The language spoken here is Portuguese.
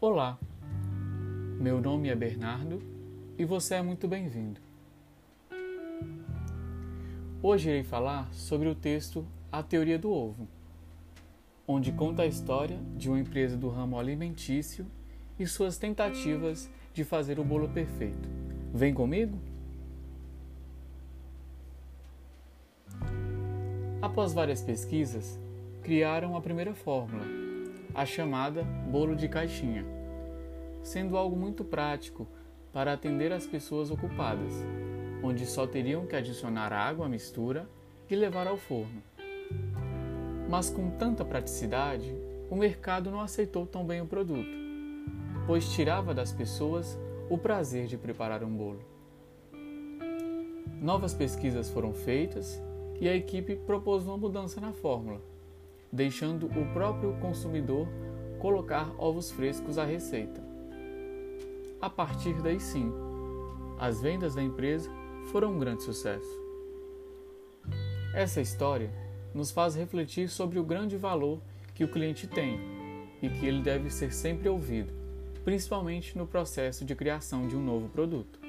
Olá, meu nome é Bernardo e você é muito bem-vindo. Hoje irei falar sobre o texto A Teoria do Ovo, onde conta a história de uma empresa do ramo alimentício e suas tentativas de fazer o bolo perfeito. Vem comigo? Após várias pesquisas, criaram a primeira fórmula, a chamada bolo de caixinha, sendo algo muito prático para atender as pessoas ocupadas, onde só teriam que adicionar água à mistura e levar ao forno. Mas com tanta praticidade, o mercado não aceitou tão bem o produto, pois tirava das pessoas o prazer de preparar um bolo. Novas pesquisas foram feitas e a equipe propôs uma mudança na fórmula deixando o próprio consumidor colocar ovos frescos à receita. A partir daí sim, as vendas da empresa foram um grande sucesso. Essa história nos faz refletir sobre o grande valor que o cliente tem e que ele deve ser sempre ouvido, principalmente no processo de criação de um novo produto.